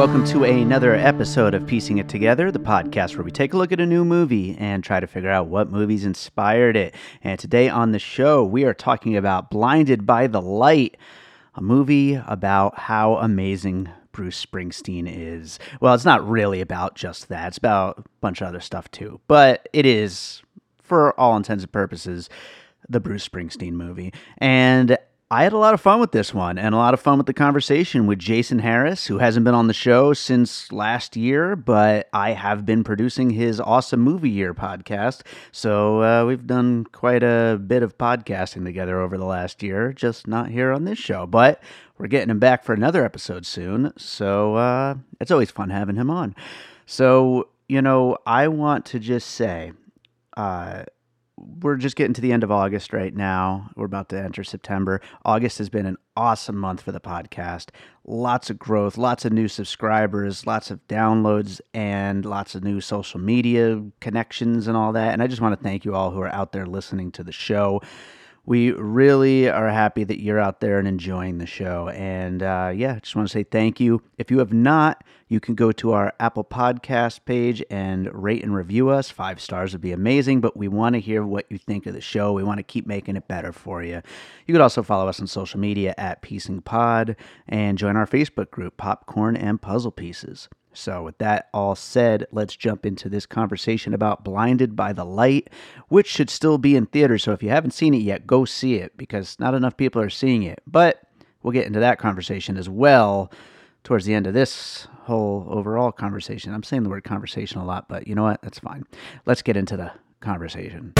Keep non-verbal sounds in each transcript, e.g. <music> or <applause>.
Welcome to another episode of Piecing It Together, the podcast where we take a look at a new movie and try to figure out what movies inspired it. And today on the show, we are talking about Blinded by the Light, a movie about how amazing Bruce Springsteen is. Well, it's not really about just that, it's about a bunch of other stuff too, but it is, for all intents and purposes, the Bruce Springsteen movie. And I had a lot of fun with this one and a lot of fun with the conversation with Jason Harris, who hasn't been on the show since last year, but I have been producing his Awesome Movie Year podcast. So uh, we've done quite a bit of podcasting together over the last year, just not here on this show. But we're getting him back for another episode soon. So uh, it's always fun having him on. So, you know, I want to just say, uh, we're just getting to the end of August right now. We're about to enter September. August has been an awesome month for the podcast. Lots of growth, lots of new subscribers, lots of downloads, and lots of new social media connections and all that. And I just want to thank you all who are out there listening to the show. We really are happy that you're out there and enjoying the show. And uh, yeah, just want to say thank you. If you have not, you can go to our Apple Podcast page and rate and review us. Five stars would be amazing, but we want to hear what you think of the show. We want to keep making it better for you. You could also follow us on social media at Piecing Pod and join our Facebook group, Popcorn and Puzzle Pieces. So, with that all said, let's jump into this conversation about Blinded by the Light, which should still be in theaters. So, if you haven't seen it yet, go see it because not enough people are seeing it. But we'll get into that conversation as well towards the end of this whole overall conversation. I'm saying the word conversation a lot, but you know what? That's fine. Let's get into the conversation.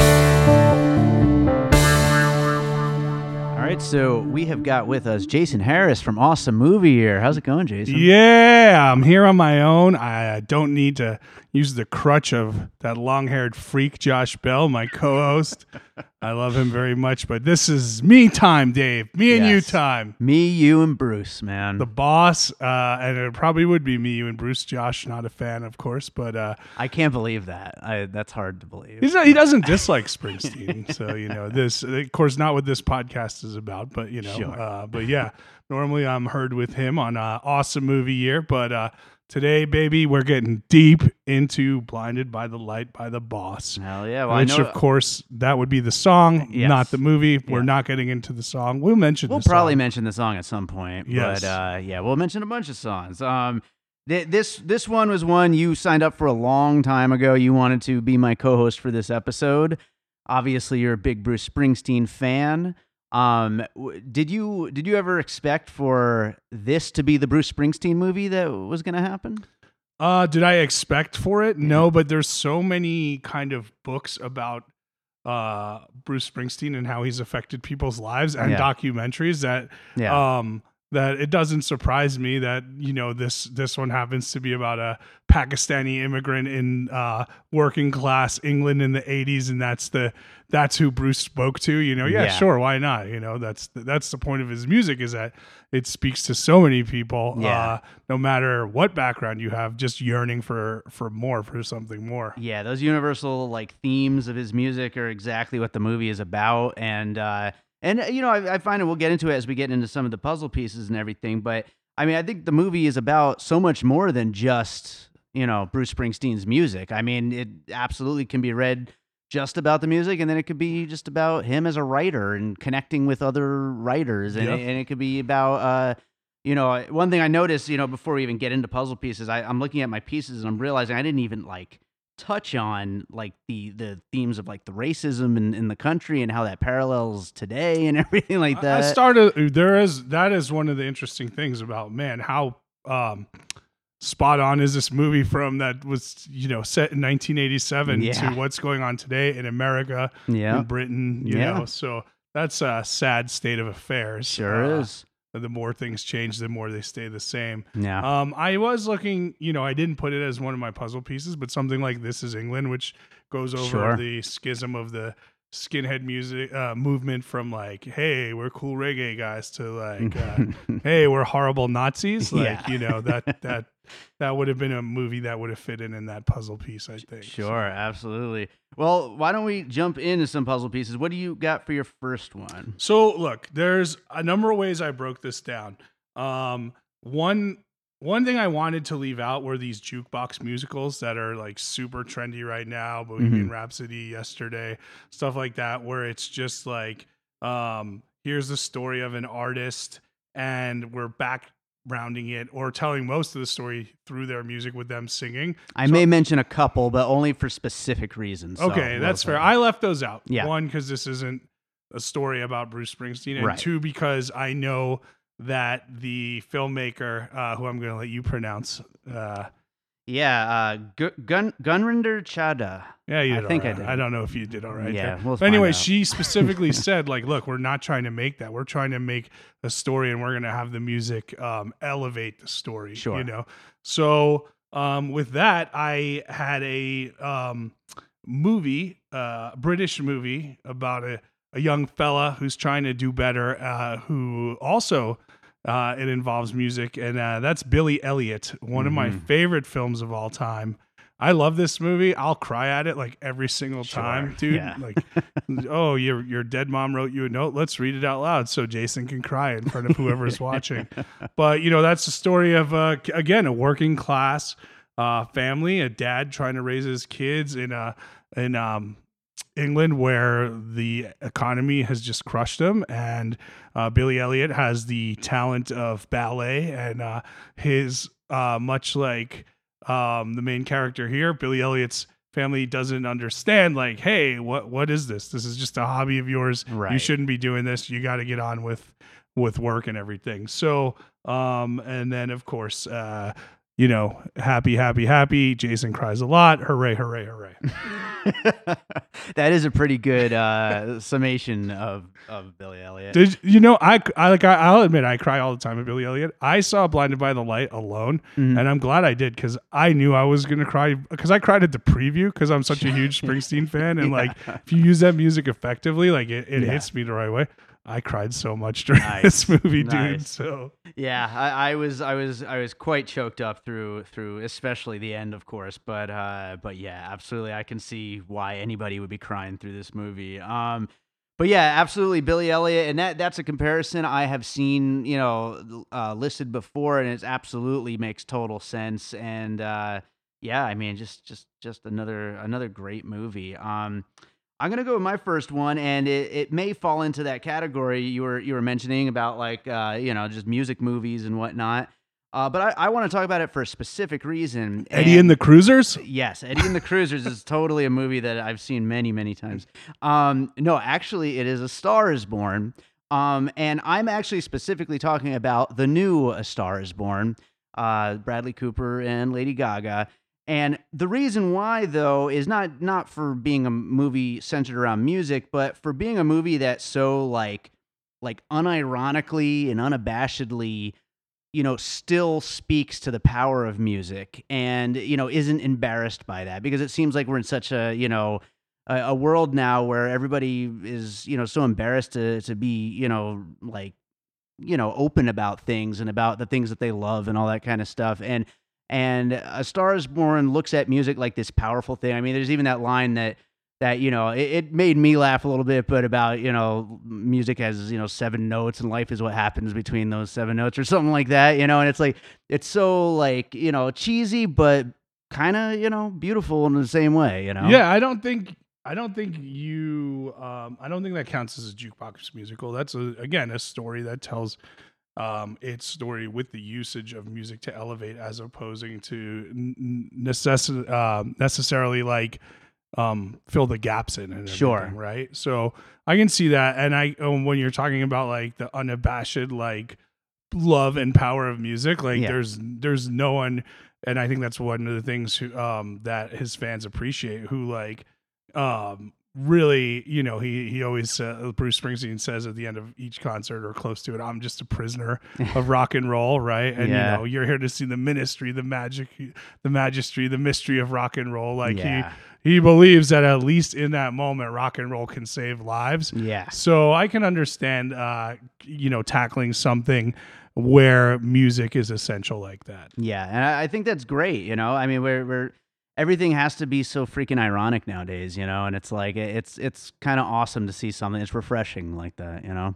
All right, so we have got with us Jason Harris from Awesome Movie Year. How's it going, Jason? Yeah, I'm here on my own. I don't need to use the crutch of that long haired freak, Josh Bell, my co host. <laughs> I love him very much, but this is me time, Dave. Me and you time. Me, you, and Bruce, man. The boss, uh, and it probably would be me, you, and Bruce. Josh, not a fan, of course, but uh, I can't believe that. I, that's hard to believe. he's not, he doesn't <laughs> dislike Springsteen. so, you know, this, of course, not what this podcast is about, but, you know, Sure. uh, but yeah, normally I'm heard with him on uh, Awesome Movie Year, but uh, today, baby, we're getting deep into Blinded by the Light by the Boss. Hell yeah! Well, I Which, know. of course, that would be the song, Yes. not the movie. We're not getting into the song. We'll mention we'll probably song. mention the song at some point. Yes. But uh, yeah, we'll mention a bunch of songs. Um, th- this this one was one you signed up for a long time ago. You wanted to be my co-host for this episode. Obviously, you're a big Bruce Springsteen fan. Um, w- did you did you ever expect for this to be the Bruce Springsteen movie that was going to happen? Uh, did I expect for it? No, but there's so many kind of books about uh Bruce Springsteen and how he's affected people's lives and Yeah. documentaries that Yeah. um that it doesn't surprise me that you know this this one happens to be about a Pakistani immigrant in uh working class England in the 80s and that's the that's who Bruce spoke to you know yeah, Yeah. sure why not you know that's that's the point of his music is that it speaks to so many people Yeah. uh no matter what background you have just yearning for for more for something more Yeah, those universal like themes of his music are exactly what the movie is about, and uh, and uh, you know I, I find it. We'll get into it as we get into some of the puzzle pieces and everything. But I mean, I think the movie is about so much more than just you know Bruce Springsteen's music. I mean, it absolutely can be read just about the music, and then it could be just about him as a writer and connecting with other writers, and, Yeah. and it could be about uh, you know, one thing I noticed, you know, before we even get into puzzle pieces, I, I'm looking at my pieces and I'm realizing I didn't even like touch on like the the themes of like the racism in, in the country and how that parallels today and <laughs> everything like that. I started there is that is one of the interesting things about man how um spot on is this movie from that was you know set in 1987 Yeah. to what's going on today in America yeah, in Britain you Yeah. know so that's a sad state of affairs sure Uh, is. The more things change the more they stay the same Yeah, um, I was looking, you know, I didn't put it as one of my puzzle pieces, but something like This Is England, which goes over Sure. the schism of the skinhead music uh, movement from like, hey, we're cool reggae guys to like, uh, <laughs> hey, we're horrible Nazis. Like, Yeah. you know, that that that would have been a movie that would have fit in in that puzzle piece. I think. sure, absolutely. Well, why don't we jump into some puzzle pieces? What do you got for your first one? So look, there's a number of ways I broke this down. Um, one one thing I wanted to leave out were these jukebox musicals that are like super trendy right now, Bohemian Rhapsody yesterday, stuff like that, where it's just like, um, here's the story of an artist, and we're backgrounding it or telling most of the story through their music with them singing. I So- may mention a couple, but only for specific reasons. Okay, we'll that's fair. I left those out. Yeah. One, because this isn't a story about Bruce Springsteen, and Right. two, because I know that the filmmaker, uh, who I'm going to let you pronounce, uh, yeah, uh, Gu- Gun Gunrinder Chadha. yeah, you I think I did. I don't know if you did all right. Yeah, there. we'll But anyway, out. she <laughs> specifically said, like, look, we're not trying to make that. We're trying to make a story, and we're going to have the music um, elevate the story. Sure. You know, so um, with that, I had a um, movie, uh, British movie about a, a young fella who's trying to do better, uh, who also uh, it involves music, and uh, that's Billy Elliot, one of my Mhm. favorite films of all time. I love this movie. I'll cry at it like every single Sure. time, dude. Yeah. Like, <laughs> oh, your your dead mom wrote you a note. Let's read it out loud so Jason can cry in front of whoever's <laughs> watching. But you know, that's the story of uh, again a working class uh, family, a dad trying to raise his kids in a in um, England where the economy has just crushed him, and uh, Billy Elliot has the talent of ballet, and uh, his uh, much like um, the main character here, Billy Elliot's family doesn't understand. Like, hey, what what is this? This is just a hobby of yours. You shouldn't be doing this. You got to get on with with work and everything. So, um, and then of course, uh, you know, happy, happy, happy. Jason cries a lot. Hooray, hooray, hooray. <laughs> <laughs> that is a pretty good uh, summation of, of Billy Elliot. Did you know? I, I like. I, I'll admit, I cry all the time at Billy Elliot. I saw Blinded by the Light alone, Mhm. and I'm glad I did because I knew I was gonna cry because I cried at the preview because I'm such a huge <laughs> Springsteen fan, and like if you use that music effectively, like it, it Yeah. hits me the right way. I cried so much <laughs> during Nice. this movie, dude. So Yeah, I, I was, I was, I was quite choked up through, through, especially the end, of course. But, uh, but yeah, absolutely, I can see why anybody would be crying through this movie. Um, but yeah, absolutely, Billy Elliot, and that that's a comparison I have seen, you know, uh, listed before, and it absolutely makes total sense. And uh, yeah, I mean, just, just, just another, another great movie. Um, I'm gonna go with my first one, and it, it may fall into that category you were you were mentioning about like uh, you know just music movies and whatnot. Uh, but I, I want to talk about it for a specific reason. Eddie and the Cruisers. Yes, Eddie and the Cruisers is totally a movie that I've seen many, many times. Um, no, actually, it is A Star Is Born. Um, and I'm actually specifically talking about the new A Star Is Born, uh, Bradley Cooper and Lady Gaga. And the reason why, though, is not not for being a movie centered around music, but for being a movie that's so like like unironically and unabashedly you know, still speaks to the power of music and, you know, isn't embarrassed by that because it seems like we're in such a, you know, a, a world now where everybody is, you know, so embarrassed to, to be, you know, like, you know, open about things and about the things that they love and all that kind of stuff. And, and A Star is Born looks at music like this powerful thing. I mean, there's even that line that, that you know it, it made me laugh a little bit but about you know music has you know seven notes and life is what happens between those seven notes or something like that you know and it's like it's so like you know cheesy but kind of you know beautiful in the same way you know Yeah, I don't think I don't think you um I don't think that counts as a jukebox musical. That's a, again a story that tells um, its story with the usage of music to elevate, as opposing to necess- uh, necessarily like um, fill the gaps in and Sure. right? So I can see that, and I um, when you're talking about like the unabashed like love and power of music, like Yeah. there's there's no one, and I think that's one of the things who, um, that his fans appreciate, who like um really you know he he always uh, bruce springsteen says at the end of each concert or close to it i'm just a prisoner of <laughs> rock and roll right and Yeah. you know you're here to see the ministry the magic the majesty the mystery of rock and roll like yeah. he he believes that at least in that moment rock and roll can save lives yeah. so i can understand uh you know tackling something where music is essential like that Yeah, and I, I think that's great. You know, I mean, we're we're everything has to be so freaking ironic nowadays. You know, and it's like it's it's kind of awesome to see something. It's refreshing like that. You know.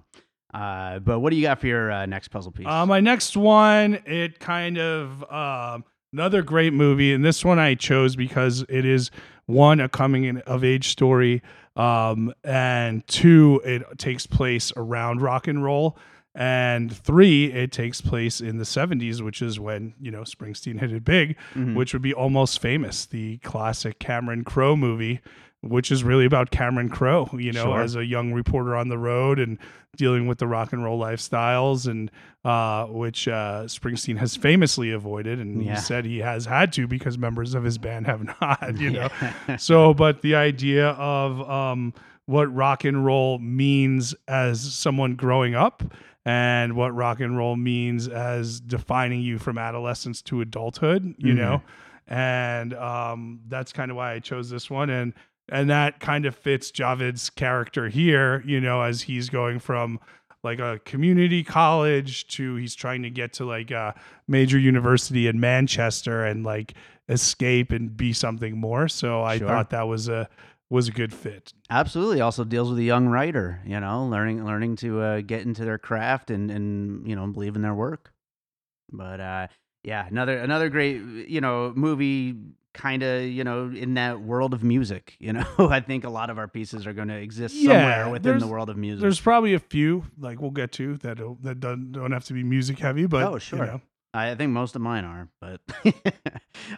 Uh, but what do you got for your uh, next puzzle piece? Uh, my next one, it kind of um, another great movie, and this one I chose because it is one a coming in of age story, um, and two it takes place around rock and roll, and three it takes place in the '70s, which is when you know Springsteen hit it big, Mhm. which would be Almost Famous, the classic Cameron Crowe movie. Which is really about Cameron Crowe, you know, Sure. as a young reporter on the road and dealing with the rock and roll lifestyles and uh, which uh, Springsteen has famously avoided, and Yeah. he said he has had to because members of his band have <laughs> not. You know, <laughs> Yeah. so but the idea of um, what rock and roll means as someone growing up, and what rock and roll means as defining you from adolescence to adulthood. You Mhm. know, and um, that's kind of why I chose this one, and and that kind of fits Javed's character here. You know, as he's going from like a community college to he's trying to get to like a major university in Manchester and like escape and be something more. So I Sure. thought that was a was a good fit. Absolutely. Also deals with a young writer. You know, learning learning to uh, get into their craft and and you know believe in their work. But uh, yeah, another another great you know movie. Kind of, you know, in that world of music, <laughs> you know, I think a lot of our pieces are going to exist Yeah, somewhere within the world of music. There's probably a few like we'll get to that that don't, don't have to be music heavy, but Oh, you sure. know. I think most of mine are, but <laughs>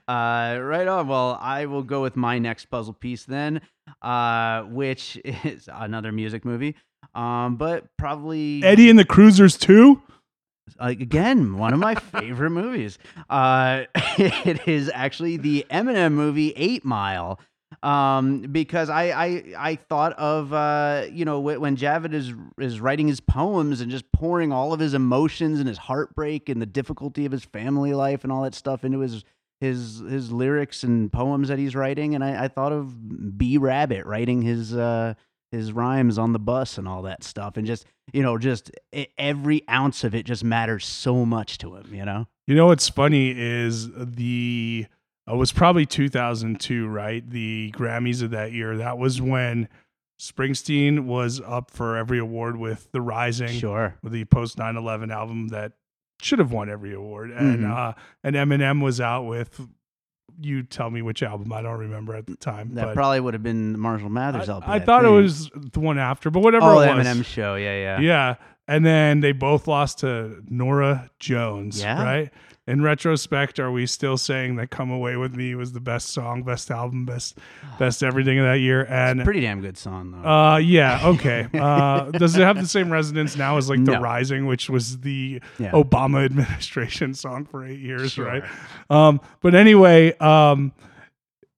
uh, right on. Well, I will go with my next puzzle piece then, uh, which <laughs> is another music movie, um, but probably Eddie and the Cruisers too. like again one of my favorite movies. Uh, <laughs> it is actually the Eminem movie Eight Mile. Um, because I I I thought of uh you know wh- when Javed is is writing his poems and just pouring all of his emotions and his heartbreak and the difficulty of his family life and all that stuff into his his his lyrics and poems that he's writing and I, I thought of B. Rabbit writing his uh his rhymes on the bus and all that stuff and just you know just e- every ounce of it just matters so much to him you know? You know what's funny is the it was probably 2002, right? The Grammys of that year. That was when Springsteen was up for every award with The Rising, sure with the post 9/11 album that should have won every award, and Mhm. uh, and Eminem was out with. You tell me which album. I don't remember at the time. that probably would have been the Marshall Mathers I, LP I thought it was the one after, but whatever oh it was. Eminem show yeah yeah Yeah. And then they both lost to Norah Jones. Yeah. Right. In retrospect, are we still saying that Come Away With Me was the best song, best album, best best everything of that year? And pretty damn good song though uh yeah, okay. Uh does it have the same resonance now as like The No. Rising, which was the yeah Obama <laughs> administration song for eight years, Sure. right? Um, but anyway, um,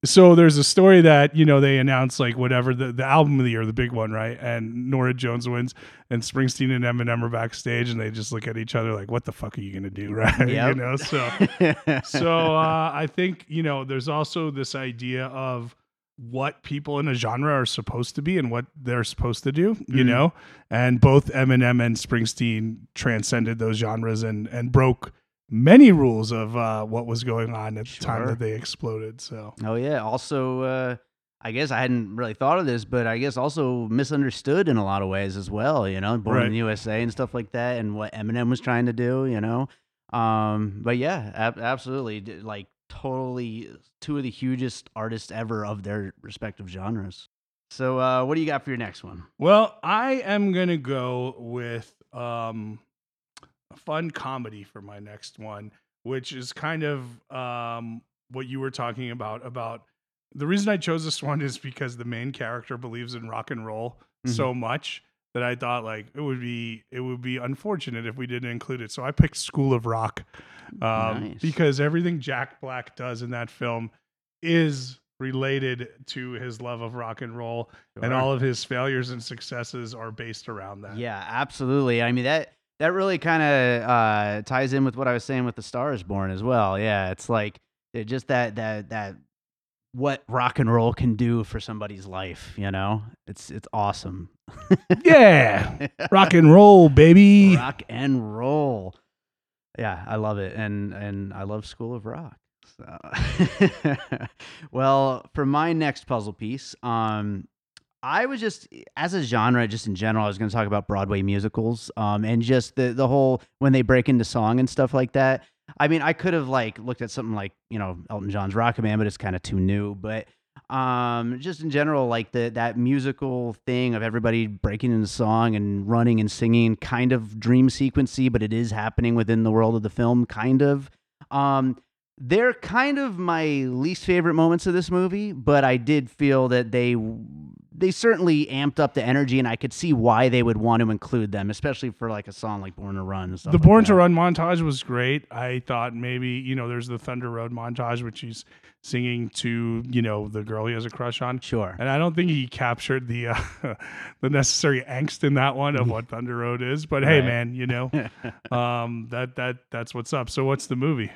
so there's a story that you know they announced like whatever the, the album of the year, the big one, right? And Norah Jones wins, and Springsteen and Eminem are backstage, and they just look at each other like, "What the fuck are you gonna do?" <laughs> Right? you know. So, <laughs> so uh, I think you know there's also this idea of what people in a genre are supposed to be and what they're supposed to do, you Mhm. know. And both Eminem and Springsteen transcended those genres and and broke many rules of uh, what was going on at the time that they exploded. So Oh yeah. Also, uh, I guess I hadn't really thought of this, but I guess also misunderstood in a lot of ways as well. You know, born in the USA and stuff like that, and what Eminem was trying to do. You know, um, but yeah, ab- absolutely, like totally two of the hugest artists ever of their respective genres. So, uh, what do you got for your next one? Well, I am gonna go with um fun comedy for my next one, which is kind of um, what you were talking about. About the reason I chose this one is because the main character believes in rock and roll Mhm. so much that I thought like it would be it would be unfortunate if we didn't include it. So I picked School of Rock um, Nice. because everything Jack Black does in that film is related to his love of rock and roll, and all of his failures and successes are based around that. Yeah, absolutely. I mean that that really kind of uh, ties in with what I was saying with the Star is Born as well. Yeah, it's like it just that that that what rock and roll can do for somebody's life. You know, it's it's awesome. yeah, <laughs> rock and roll, baby. rock and roll. Yeah, I love it, and and I love School of Rock. So, <laughs> well, for my next puzzle piece, um, I was just as a genre, just in general, I was going to talk about Broadway musicals, um, and just the the whole when they break into song and stuff like that. I mean, I could have like looked at something like you know Elton John's Rocket Man, but it's kind of too new. But um, just in general, like the that musical thing of everybody breaking into song and running and singing, kind of dream sequency, but it is happening within the world of the film, kind of. Um, they're kind of my least favorite moments of this movie, but I did feel that they they certainly amped up the energy, and I could see why they would want to include them, especially for like a song like "Born to Run." And stuff The like Born to. Run montage was great. I thought maybe you know there's the Thunder Road montage, which he's singing to you know the girl he has a crush on. Sure. And I don't think he captured the uh, <laughs> the necessary angst in that one of what Thunder Road is. But hey, man, you know, <laughs> um, that that that's what's up. So what's the movie?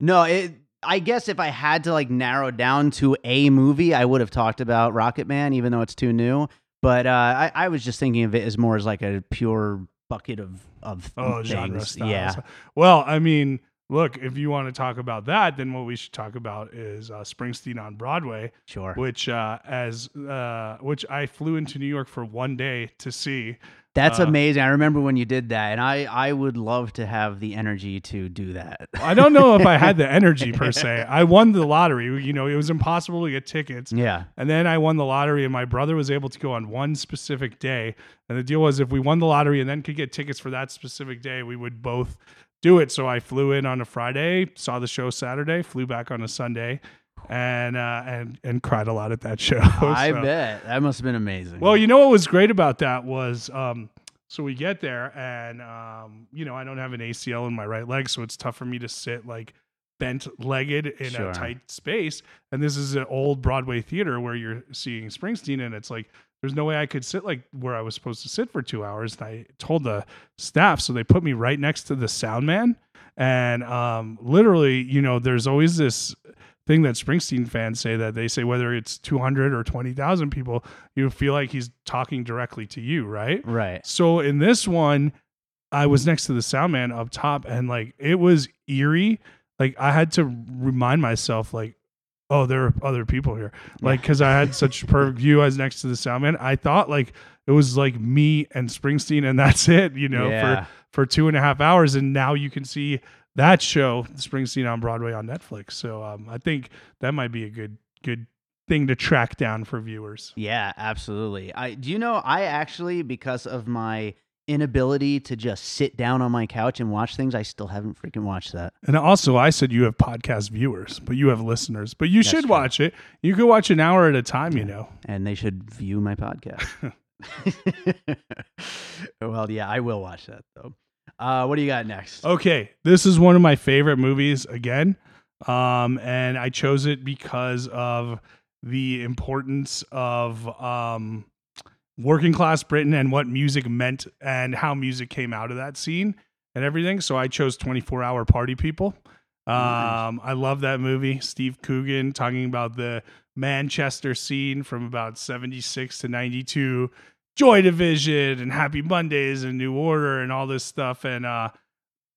No, it. I guess if I had to like narrow down to a movie, I would have talked about Rocket Man, even though it's too new. But uh, I, I was just thinking of it as more as like a pure bucket of of Oh, things. genre style. Yeah, Well, I mean, look, if you want to talk about that, then what we should talk about is uh, Springsteen on Broadway, sure. which uh, as uh, which I flew into New York for one day to see. That's uh, amazing. I remember when you did that, and I I would love to have the energy to do that. I don't know if I had the <laughs> energy per se. I won the lottery. You know, it was impossible to get tickets. yeah, And then I won the lottery, and my brother was able to go on one specific day. And the deal was, if we won the lottery and then could get tickets for that specific day, we would both do it. So I flew in on a Friday, saw the show Saturday, flew back on a Sunday, and uh, and and cried a lot at that <laughs> show. I So- bet that must have been amazing. Well, you know what was great about that was. Um, so we get there, and um, you know I don't have an ACL in my right leg, so it's tough for me to sit like bent legged in Sure. a tight space. And this is an old Broadway theater where you're seeing Springsteen, and it's like there's no way I could sit like where I was supposed to sit for two hours. And I told the staff, so they put me right next to the sound man. And um, literally, you know, there's always this thing that Springsteen fans say that they say whether it's 200 or 20,000 people, you feel like he's talking directly to you, right? right. So in this one, I was next to the sound man up top, and like it was eerie. Like I had to remind myself, like, oh, there are other people here. Like, because I had such perfect <laughs> view. I was next to the sound man. I thought like it was like me and Springsteen, and that's it. You know, yeah. for for two and a half hours, and now you can see that show, Springsteen on Broadway on Netflix. So um, I think that might be a good good thing to track down for viewers. Yeah, absolutely. I do you know I actually because of my inability to just sit down on my couch and watch things, I still haven't freaking watched that. And also, I said you have podcast viewers, but you have listeners. But you That's should true. watch it. You could watch an hour at a time. You know. And they should view my podcast. <laughs> <laughs> well, yeah, I will watch that though. Uh, what do you got next? Okay, this is one of my favorite movies again, um, and I chose it because of the importance of um, working class Britain and what music meant and how music came out of that scene and everything. So I chose 24 Hour Party People. Nice. Um, I love that movie. Steve Coogan talking about the Manchester scene from about 76 to 92, Joy Division and Happy Mondays and New Order and all this stuff. And uh,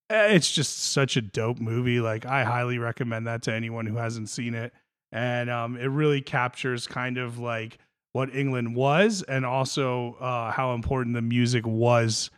it's just such a dope movie. Like, I highly recommend that to anyone who hasn't seen it. And um, it really captures kind of like what England was and also uh, how important the music was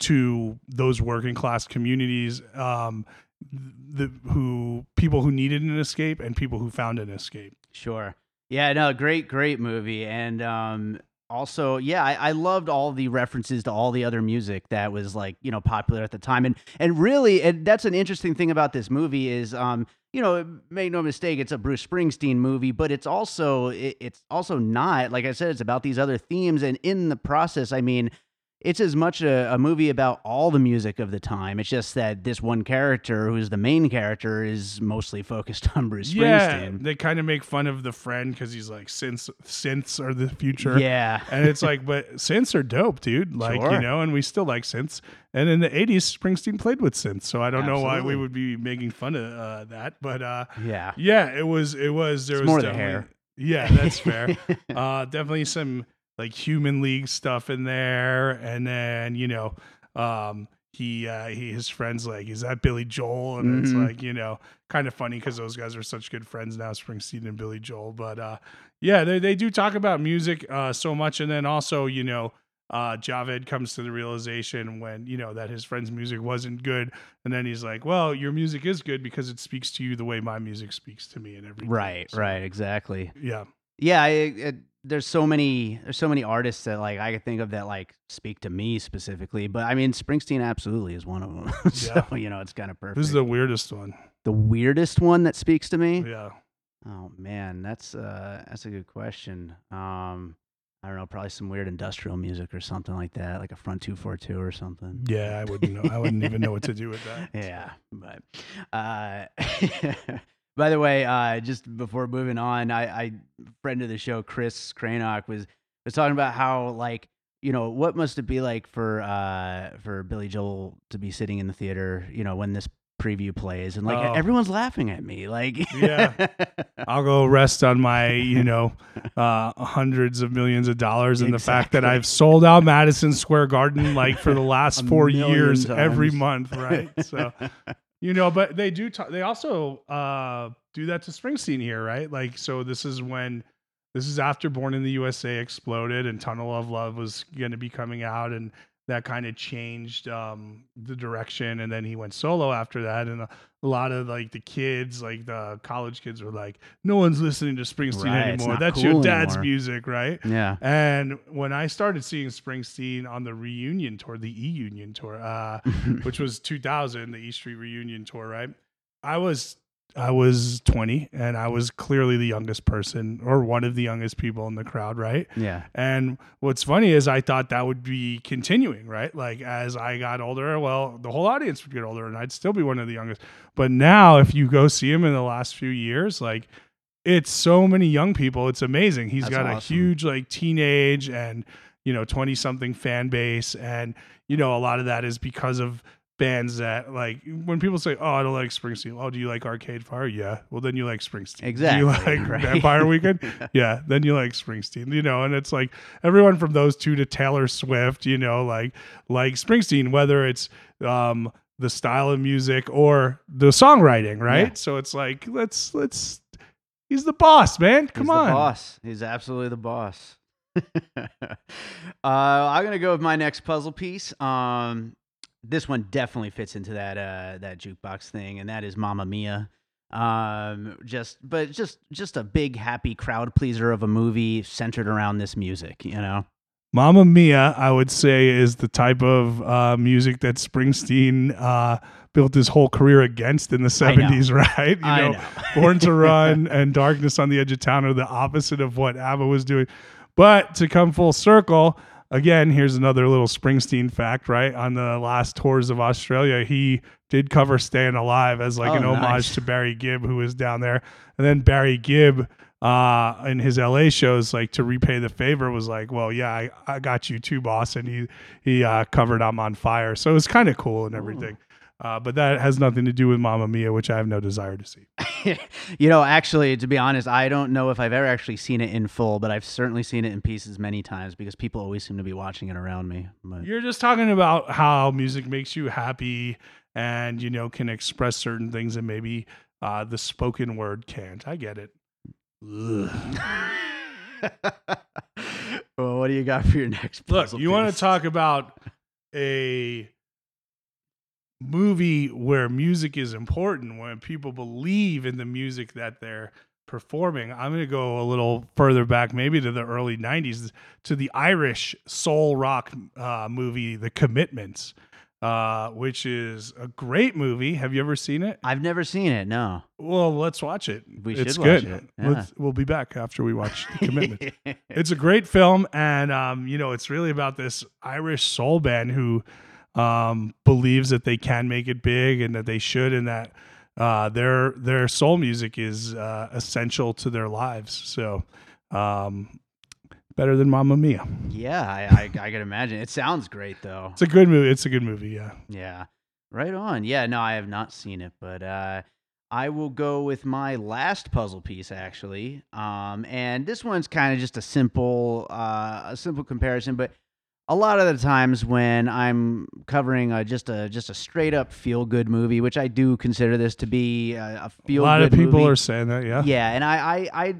to those working class communities um, the who people who needed an escape and people who found an escape Sure. Yeah, no, great, great movie. And um, also, yeah, I, I loved all the references to all the other music that was like you know popular at the time, and and really, and that's an interesting thing about this movie is, um, you know, make no mistake, it's a Bruce Springsteen movie, but it's also it, it's also not like I said, it's about these other themes, and in the process, I mean it's as much a, a, movie about all the music of the time. It's just that this one character, who's the main character, is mostly focused <laughs> on Bruce yeah, Springsteen. they kind of make fun of the friend because he's like synths, synths are the future. Yeah, and it's like, but synths are dope, dude. Like Sure. you know, and we still like synths. And in the '80s, Springsteen played with synths, so I don't know why we would be making fun of uh, that. But uh, yeah, yeah, it was. It was. There It's was more the hair. Yeah, that's fair. <laughs> uh, definitely some like human league stuff in there, and then you know, um, he uh, he his friends like, is that Billy Joel? And it's Mhm. like you know, kind of funny because those guys are such good friends now, Springsteen and Billy Joel. But uh, yeah, they they do talk about music uh, so much, and then also you know. Uh, Javed comes to the realization when you know that his friend's music wasn't good, and then he's like, "Well, your music is good because it speaks to you the way my music speaks to me, and everything." right, So, right, exactly. yeah. Yeah, I, there's so many there's so many artists that like I could think of that like speak to me specifically, but I mean Springsteen absolutely is one of them. <laughs> so you know it's kind of perfect. Who's the weirdest one? the weirdest one that speaks to me? Yeah. Oh man, that's uh that's a good question. Um I don't know, probably some weird industrial music or something like that, like a front two four two or something. Yeah, I wouldn't know. I wouldn't even know what to do with that. <laughs> Yeah, but uh <laughs> by the way, uh just before moving on, I I friend of the show Chris Cranock was was talking about how like you know what must it be like for uh for Billy Joel to be sitting in the theater, you know, when this preview plays and like Oh. everyone's laughing at me like Yeah. <laughs> I'll go rest on my, you know, uh, hundreds of millions of dollars and the fact that I've sold out Madison Square Garden like for the last <laughs> four years every month, right? So, you know, but they do. Talk, they also uh, do that to Springsteen here, right? Like, so this is when this is after Born in the USA exploded and Tunnel of Love was going to be coming out, and that kind of changed um, the direction. And then he went solo after that, and a, a lot of like the kids, like the college kids, were like, "No one's listening to Springsteen Right, anymore. That's your dad's anymore." music, right?" yeah And when I started seeing Springsteen on the reunion tour, the E Union tour, uh, <laughs> which was 2000, the E Street reunion tour, right? I was I was 20 and I was clearly the youngest person or one of the youngest people in the crowd, right? yeah And what's funny is I thought that would be continuing, right? Like as I got older, well, the whole audience would get older and I'd still be one of the youngest. But now if you go see him in the last few years, like it's so many young people, it's amazing. He's That's got a huge like teenage and you know 20 something fan base and you know a lot of that is because of bands that like when people say oh i don't like springsteen. Oh do you like arcade fire? Yeah. Well then you like springsteen. Exactly, do you like right. vampire weekend? <laughs> Yeah. Then you like springsteen. You know and it's like everyone from those two to taylor swift you know like like springsteen whether it's um the style of music or the songwriting right? Yeah. so it's like let's let's he's the boss man. Come He's on. the boss. He's absolutely the boss. <laughs> uh, I'm gonna go with my next puzzle piece. Um, this one definitely fits into that uh, that jukebox thing, and that is Mamma Mia. Um, just but just just a big happy crowd pleaser of a movie centered around this music. You know, Mamma Mia, I would say, is the type of uh, music that Springsteen uh, built his whole career against in the I know. 70s, <laughs> right? You know, know. <laughs> Born to Run and Darkness on the Edge of Town are the opposite of what ABBA was doing. But to come full circle, again, here's another little Springsteen fact, right? On the last tours of Australia, he did cover Staying Alive as like Oh, an homage nice. to Barry Gibb, who was down there. And then Barry Gibb uh in his LA shows like to repay the favor was like well yeah I, I got you too boss and he he uh covered I'm on fire so it was kind of cool and everything uh but that has nothing to do with Mamma Mia which I have no desire to see <laughs> you know, actually, to be honest, I don't know if I've ever actually seen it in full, but I've certainly seen it in pieces many times because people always seem to be watching it around me. But you're just talking about how music makes you happy and you know can express certain things that maybe uh the spoken word can't I get it <laughs> well, what do you got for your next? Look, you want to talk about a movie where music is important, when people believe in the music that they're performing. I'm going to go a little further back, maybe to the early 90s, to the Irish soul rock uh, movie, The Commitments, uh, which is a great movie. Have you ever seen it? I've never seen it. No. Well, let's watch it. We it's should watch good. it, yeah. We'll be back after we watch The Commitments. <laughs> it's a great film, and um, you know, it's really about this Irish soul band who um, believes that they can make it big and that they should, and that uh, their their soul music is uh, essential to their lives. So, um, better than Mamma Mia. yeah, I, I I can imagine. It sounds great though. It's a good movie. It's a good movie. Yeah. Yeah. Right on. Yeah, no, I have not seen it, but uh I will go with my last puzzle piece actually. Um and this one's kind of just a simple uh a simple comparison, but a lot of the times when I'm covering a, just a just a straight up feel good movie, which I do consider this to be a, a feel good. a lot of people movie, are saying that. Yeah. yeah, and I, I, I,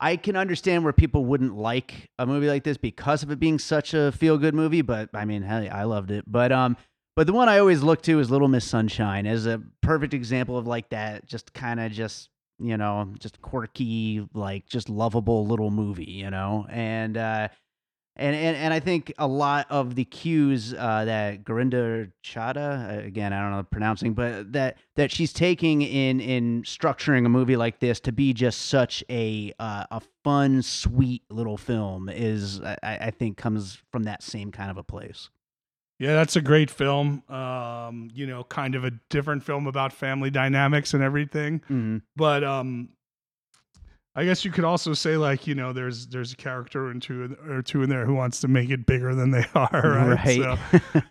I can understand where people wouldn't like a movie like this because of it being such a feel good movie. But I mean, hey, I loved it. But um, but the one I always look to is Little Miss Sunshine as a perfect example of like that, just kind of just you know, just quirky, like just lovable little movie, you know, and uh. And, and and I think a lot of the cues uh, that Gorinda Chadha, uh, again I don't know the pronouncing, but that that she's taking in in structuring a movie like this to be just such a uh, a fun, sweet little film is I, I think comes from that same kind of a place. Yeah, that's a great film. Um, you know, kind of a different film about family dynamics and everything. Mm-hmm. But um I guess you could also say like, you know, there's there's a character or two or two in there who wants to make it bigger than they <laughs> are, right?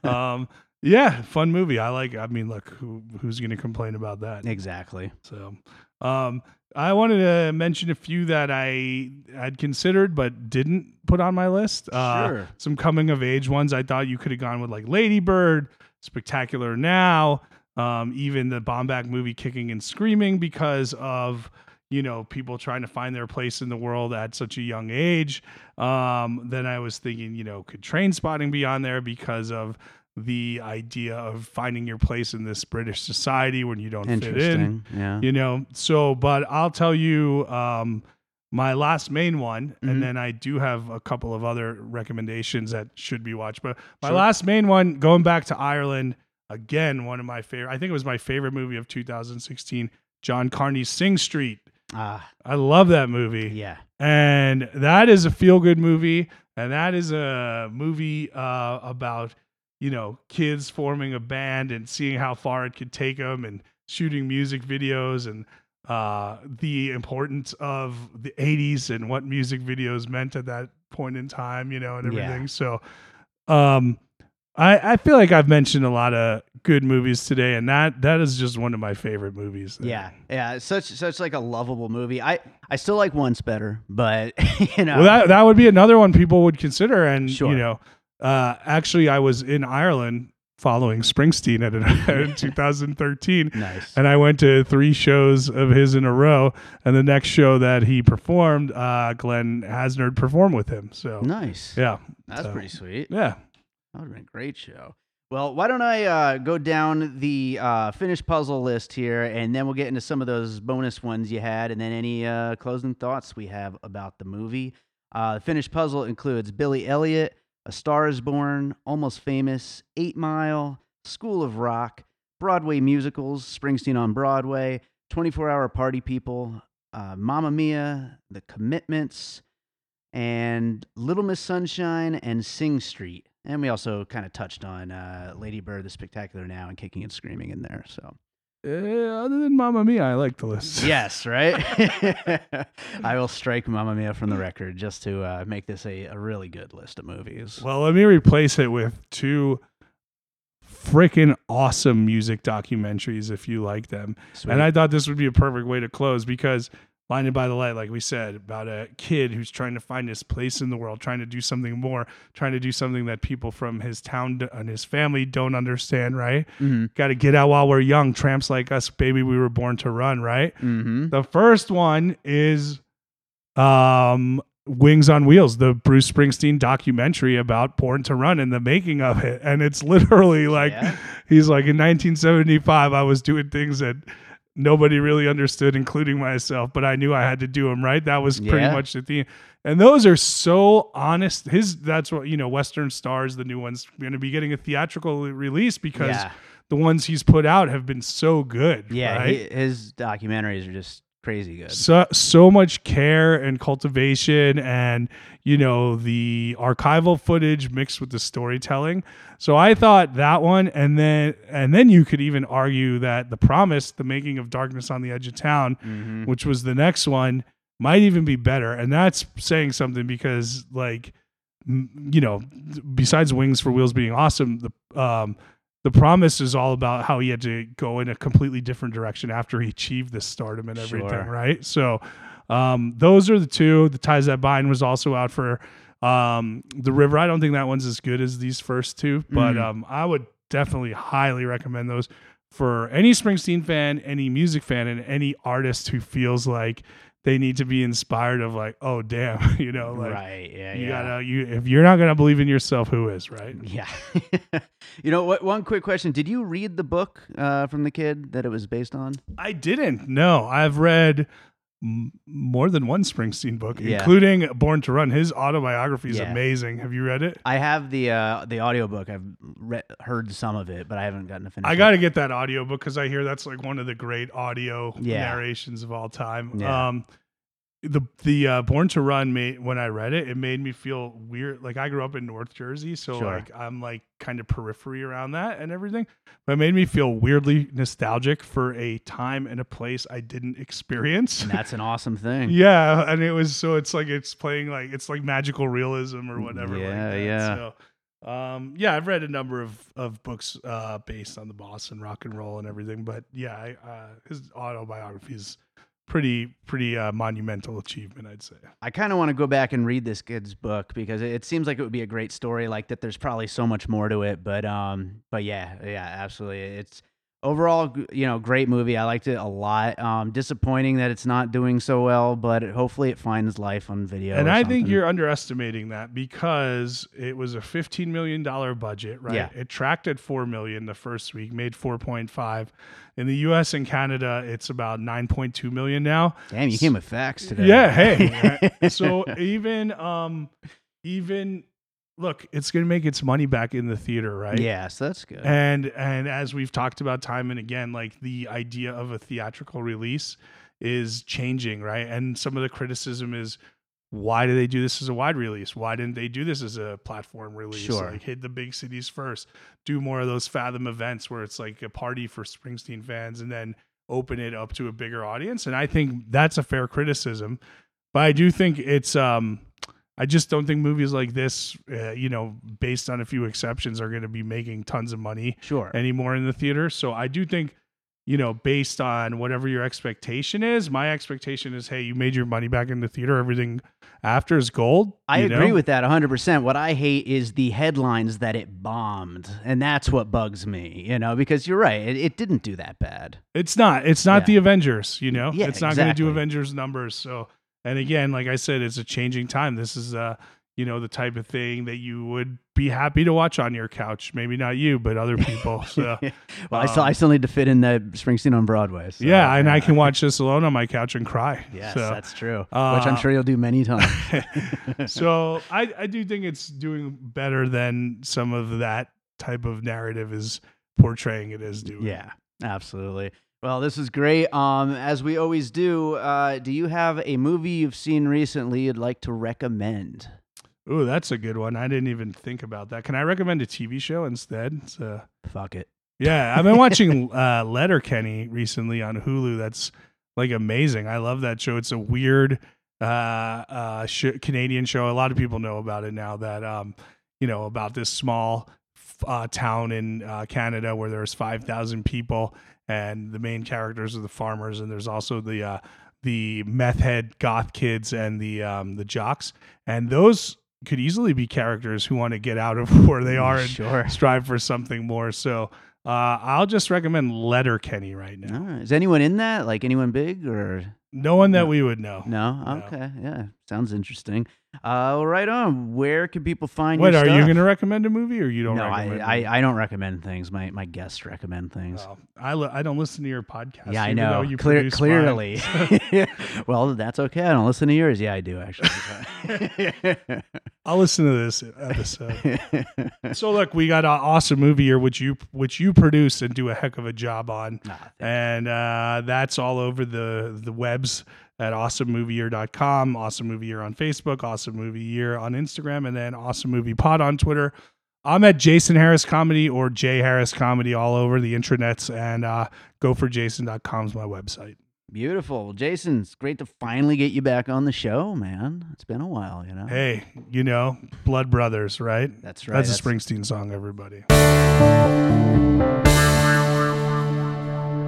So, <laughs> um yeah, fun movie. I like I mean, look, who who's going to complain about that? exactly. So, um, I wanted to mention a few that I had considered but didn't put on my list. Uh, Sure. Some coming of age ones. I thought you could have gone with like Lady Bird, Spectacular Now, um, even the Baumbach movie Kicking and Screaming because of you know people trying to find their place in the world at such a young age. Um, then I was thinking, you know, could Trainspotting be on there because of the idea of finding your place in this British society when you don't fit in Yeah. you know so but i'll tell you um my last main one Mhm. and then i do have a couple of other recommendations that should be watched but my Sure. last main one going back to ireland again one of my favorite i think it was my favorite movie of 2016 john carney's sing street Ah, i love that movie yeah. and that is a feel good movie and that is a movie uh, about you know kids forming a band and seeing how far it could take them and shooting music videos and uh, the importance of the 80s and what music videos meant at that point in time you know and Yeah. everything so um I, I feel like I've mentioned a lot of good movies today, and that that is just one of my favorite movies. Yeah, yeah, such such like a lovable movie. I I still like Once better, but <laughs> you know, Well, that that would be another one people would consider, and Sure. you know, uh, actually, I was in Ireland following Springsteen at an, <laughs> in <laughs> 2013, nice. and I went to three shows of his in a row. And the next show that he performed, uh, Glen Hansard performed with him. So Nice. yeah, That's so- pretty sweet. yeah. That would have been a great show. Well, why don't I uh, go down the uh, finished puzzle list here, and then we'll get into some of those bonus ones you had, and then any uh, closing thoughts we have about the movie. Uh, the finished puzzle includes Billy Elliot, A Star Is Born, Almost Famous, Eight Mile, School of Rock, Broadway musicals, Springsteen on Broadway, 24 Hour Party People, uh, Mamma Mia, The Commitments, and Little Miss Sunshine and Sing Street. And we also kind of touched on uh, Lady Bird, The Spectacular Now, and Kicking and Screaming in there. So Uh, other than Mamma Mia, I like the list. yes, right. <laughs> <laughs> I will strike Mamma Mia from the record just to uh, make this a, a really good list of movies. Well, let me replace it with two freaking awesome music documentaries if you like them. Sweet. And I thought this would be a perfect way to close because Blinded by the Light, like we said, about a kid who's trying to find his place in the world, trying to do something more, trying to do something that people from his town and his family don't understand, right? Mhm. Got to get out while we're young. Tramps like us, baby, we were born to run, right? Mhm. The first one is um Wings on Wheels, the Bruce Springsteen documentary about Born to Run and the making of it. And it's literally like Yeah. he's like in 1975 I was doing things that nobody really understood, including myself. But I knew I had to do them right. That was pretty Yeah. much the theme. And those are so honest. His that's what you know. Western Stars, the new ones, going to be getting a theatrical release because Yeah. the ones he's put out have been so good. Yeah, right? he, his documentaries are just crazy good. so so much care and cultivation and you know the archival footage mixed with the storytelling so i thought that one and then and then you could even argue that the promise the making of darkness on the edge of town Mhm. which was the next one might even be better and that's saying something because like you know besides wings for wheels being awesome the um the promise is all about how he had to go in a completely different direction after he achieved this stardom and everything Sure. right so um those are the two the ties that bind was also out for um the river i don't think that one's as good as these first two but Mhm. um i would definitely highly recommend those for any Springsteen fan, any music fan, and any artist who feels like they need to be inspired of like, oh damn, <laughs> you know, like right. Yeah. you yeah. gotta you if you're not gonna believe in yourself, who is, right? <laughs> Yeah. <laughs> you know what? One quick question: Did you read the book uh, from the kid that it was based on? I didn't. No, I've read m- more than one Springsteen book, Yeah. including Born to Run. His autobiography is Yeah. amazing. Have you read it? I have the uh, the audiobook. I've re- heard some of it, but I haven't gotten to finish. I got to get that audio book because I hear that's like one of the great audio Yeah. narrations of all time. Yeah. Um, the the uh, Born to Run made when I read it, it made me feel weird. Like I grew up in North Jersey, so Sure. like I'm like kind of periphery around that and everything. But it made me feel weirdly nostalgic for a time and a place I didn't experience. And that's an awesome thing. <laughs> Yeah, and it was so it's like it's playing like it's like magical realism or whatever. like Yeah, that. yeah. So, um, yeah, I've read a number of of books uh, based on the Boston rock and roll and everything, but yeah, I, uh, his autobiography is pretty pretty uh, monumental achievement, I'd say. I kind of want to go back and read this kid's book because it, it seems like it would be a great story. Like that, there's probably so much more to it. But um, but yeah, yeah, absolutely. It's overall, you know, great movie. I liked it a lot. Um, disappointing that it's not doing so well, but hopefully it finds life on video. and I think you're underestimating that because it was a 15 million dollar budget, right? Yeah. It tracked at 4 million the first week, made 4.5. In the US and Canada, it's about 9.2 million now. Damn, you came with facts today. Yeah, hey. <laughs> so even um even look, it's going to make its money back in the theater, right? yeah, so that's good. And and as we've talked about time and again, like the idea of a theatrical release is changing, right? And some of the criticism is why do they do this as a wide release? Why didn't they do this as a platform release? Sure. Like hit the big cities first. Do more of those Fathom events where it's like a party for Springsteen fans and then open it up to a bigger audience. And I think that's a fair criticism. But I do think it's um I just don't think movies like this, uh, you know, based on a few exceptions, are going to be making tons of money sure. anymore in the theater. So I do think, you know, based on whatever your expectation is, my expectation is, hey, you made your money back in the theater. Everything after is gold. I agree know? with that 100%. What I hate is the headlines that it bombed. And that's what bugs me, you know, because you're right. It, it didn't do that bad. It's not. It's not Yeah. the Avengers. You know, Yeah, it's not going to do. Avengers numbers. So, and again, like I said, it's a changing time. This is uh you know the type of thing that you would be happy to watch on your couch. Maybe not you, but other people. <laughs> So. well, I still I still need to fit in the Springsteen on Broadway. so, Um, yeah, and I can watch this alone on my couch and cry. Yes, so, that's true. Which I'm uh, sure you'll do many times. <laughs> so I, I do think it's doing better than some of that type of narrative is portraying it as doing. yeah, absolutely. Well, this is great. Um, as we always do, uh, do you have a movie you've seen recently you'd like to recommend? Ooh, that's a good one. I didn't even think about that. Can I recommend a TV show instead? It's, uh, Fuck it. yeah, I've been watching <laughs> uh, Letterkenny recently on Hulu. That's like amazing. I love that show. It's a weird uh, uh, sh- Canadian show. A lot of people know about it now. That um, you know about this small uh, town in uh, Canada where there's five thousand people, and the main characters are the farmers, and there's also the uh, the meth head goth kids and the um, the jocks, and those could easily be characters who want to get out of <laughs> where they are and Sure. strive for something more. So uh, I'll just recommend Letterkenny right now. Ah, is anyone in that? Like anyone big or? No one that we would know. No? No. Okay. Yeah. Sounds interesting. Uh, well, right on. Where can people find What your are you stuff? going to recommend a movie or you don't? No, I, recommend I, movies? I don't recommend things. My my guests recommend things. Oh, I li- I don't listen to your podcast. yeah, I even though know. You Clear, produce mine. clearly. <laughs> well, that's okay. I don't listen to yours. Yeah, I do actually. <laughs> I'll listen to this episode. <laughs> so look, we got an awesome movie here, which you which you produce and do a heck of a job on, Nah, and uh, that's all over the the webs at awesomemovieyear.com, awesome movie year on Facebook, awesome movie year on Instagram, and then awesome movie pod on Twitter. I'm at Jason Harris Comedy or J Harris Comedy all over the intranets, and uh, goforjason.com is my website. Beautiful. Jason, it's great to finally get you back on the show, man. It's been a while, you know? Hey, you know, Blood Brothers, right? That's right. That's a Springsteen song, everybody.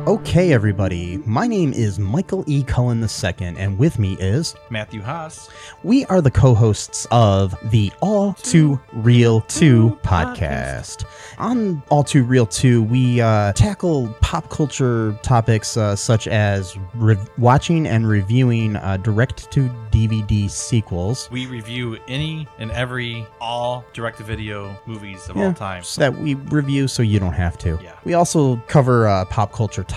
Okay, everybody. My name is Michael E. Cullen II, and with me is Matthew Haas. we are the co-hosts of the All Too Real 2 podcast. On All Too Real 2, we uh, tackle pop culture topics uh, such as re- watching and reviewing uh, direct-to-DVD sequels. We review any and every all direct-to-video movies of Yeah, all time. so that we review so you don't have to. Yeah. We also cover uh, pop culture topics,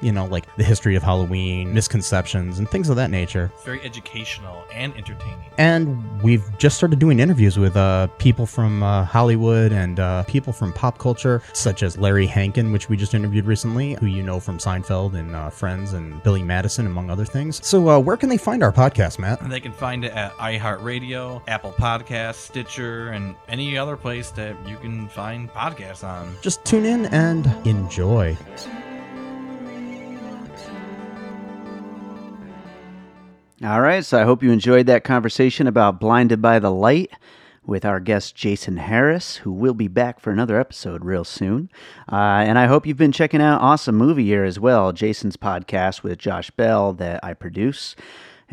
you know, like the history of Halloween, misconceptions, and things of that nature. It's very educational and entertaining. And we've just started doing interviews with uh, people from uh, Hollywood and uh, people from pop culture, such as Larry Hankin, which we just interviewed recently, who you know from Seinfeld and uh, Friends, and Billy Madison, among other things. So, uh, where can they find our podcast, Matt? They can find it at iHeartRadio, Apple Podcasts, Stitcher, and any other place that you can find podcasts on. Just tune in and enjoy. All right, so I hope you enjoyed that conversation about Blinded by the Light with our guest Jason Harris, who will be back for another episode real soon. Uh, and I hope you've been checking out Awesome Movie Year as well, Jason's podcast with Josh Bell that I produce.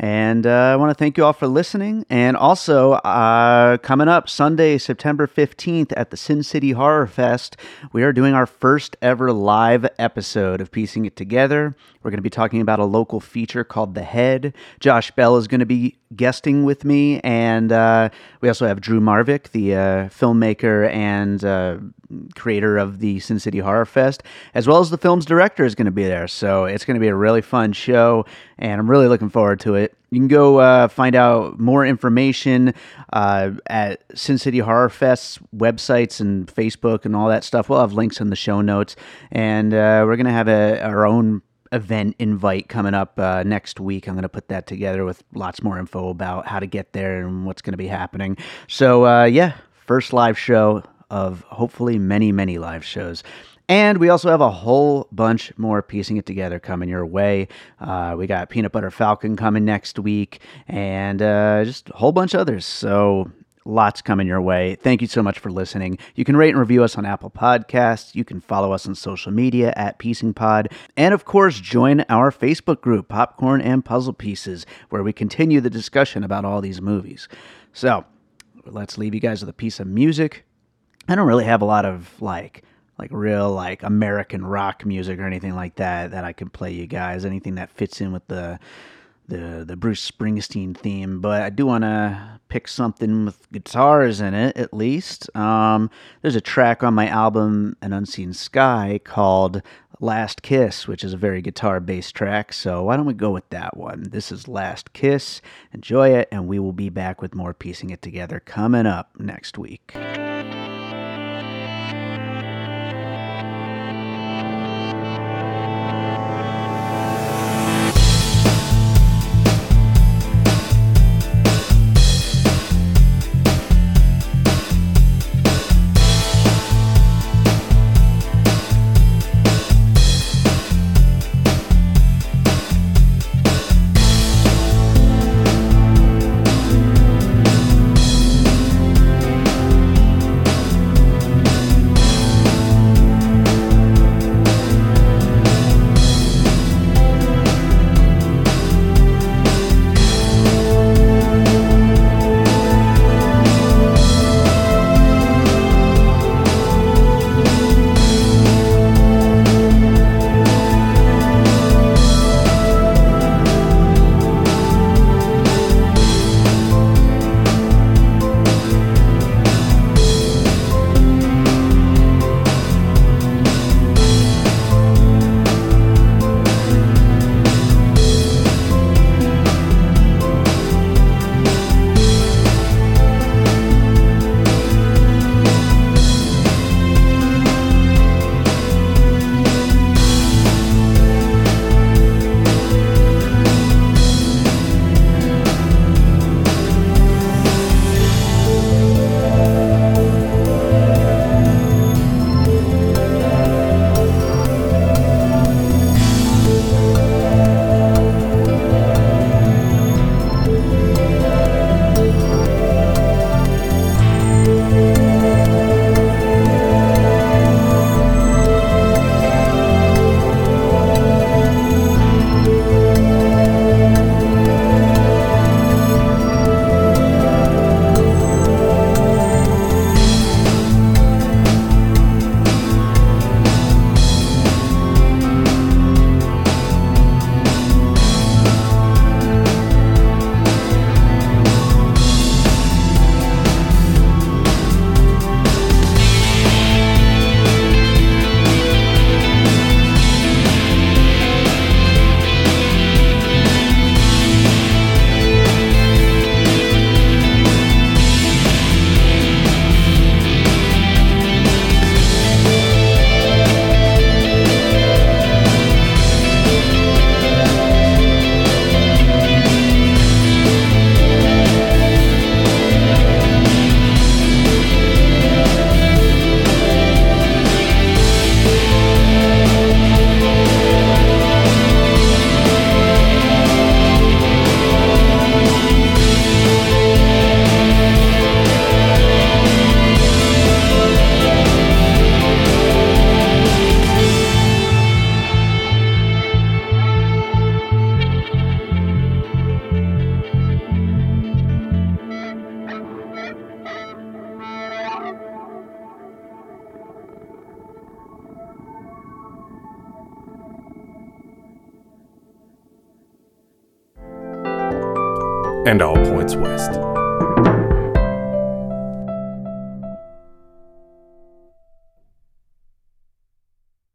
And uh, I want to thank you all for listening. And also, uh, coming up Sunday, September 15th at the Sin City Horror Fest, we are doing our first ever live episode of Piecing It Together. We're going to be talking about a local feature called The Head. Josh Bell is going to be guesting with me. And uh, we also have Drew Marvick, the uh, filmmaker and uh, creator of the Sin City Horror Fest, as well as the film's director is going to be there. So it's going to be a really fun show, and I'm really looking forward to it. You can go uh, find out more information uh, at Sin City Horror Fest's websites and Facebook and all that stuff. We'll have links in the show notes, and uh, we're going to have a, our own event invite coming up uh, next week. I'm going to put that together with lots more info about how to get there and what's going to be happening. So, uh, yeah, first live show of hopefully many, many live shows. And we also have a whole bunch more piecing it together coming your way. Uh, we got Peanut Butter Falcon coming next week, and uh, just a whole bunch others. So lots coming your way. Thank you so much for listening. You can rate and review us on Apple Podcasts. You can follow us on social media at Piecing Pod. And of course, join our Facebook group, Popcorn and Puzzle Pieces, where we continue the discussion about all these movies. So let's leave you guys with a piece of music. I don't really have a lot of like like real like American rock music or anything like that that I can play you guys. Anything that fits in with the the the Bruce Springsteen theme, but I do want to pick something with guitars in it at least. Um, there's a track on my album An Unseen Sky called Last Kiss, which is a very guitar based track. So why don't we go with that one? This is Last Kiss. Enjoy it, and we will be back with more piecing it together coming up next week.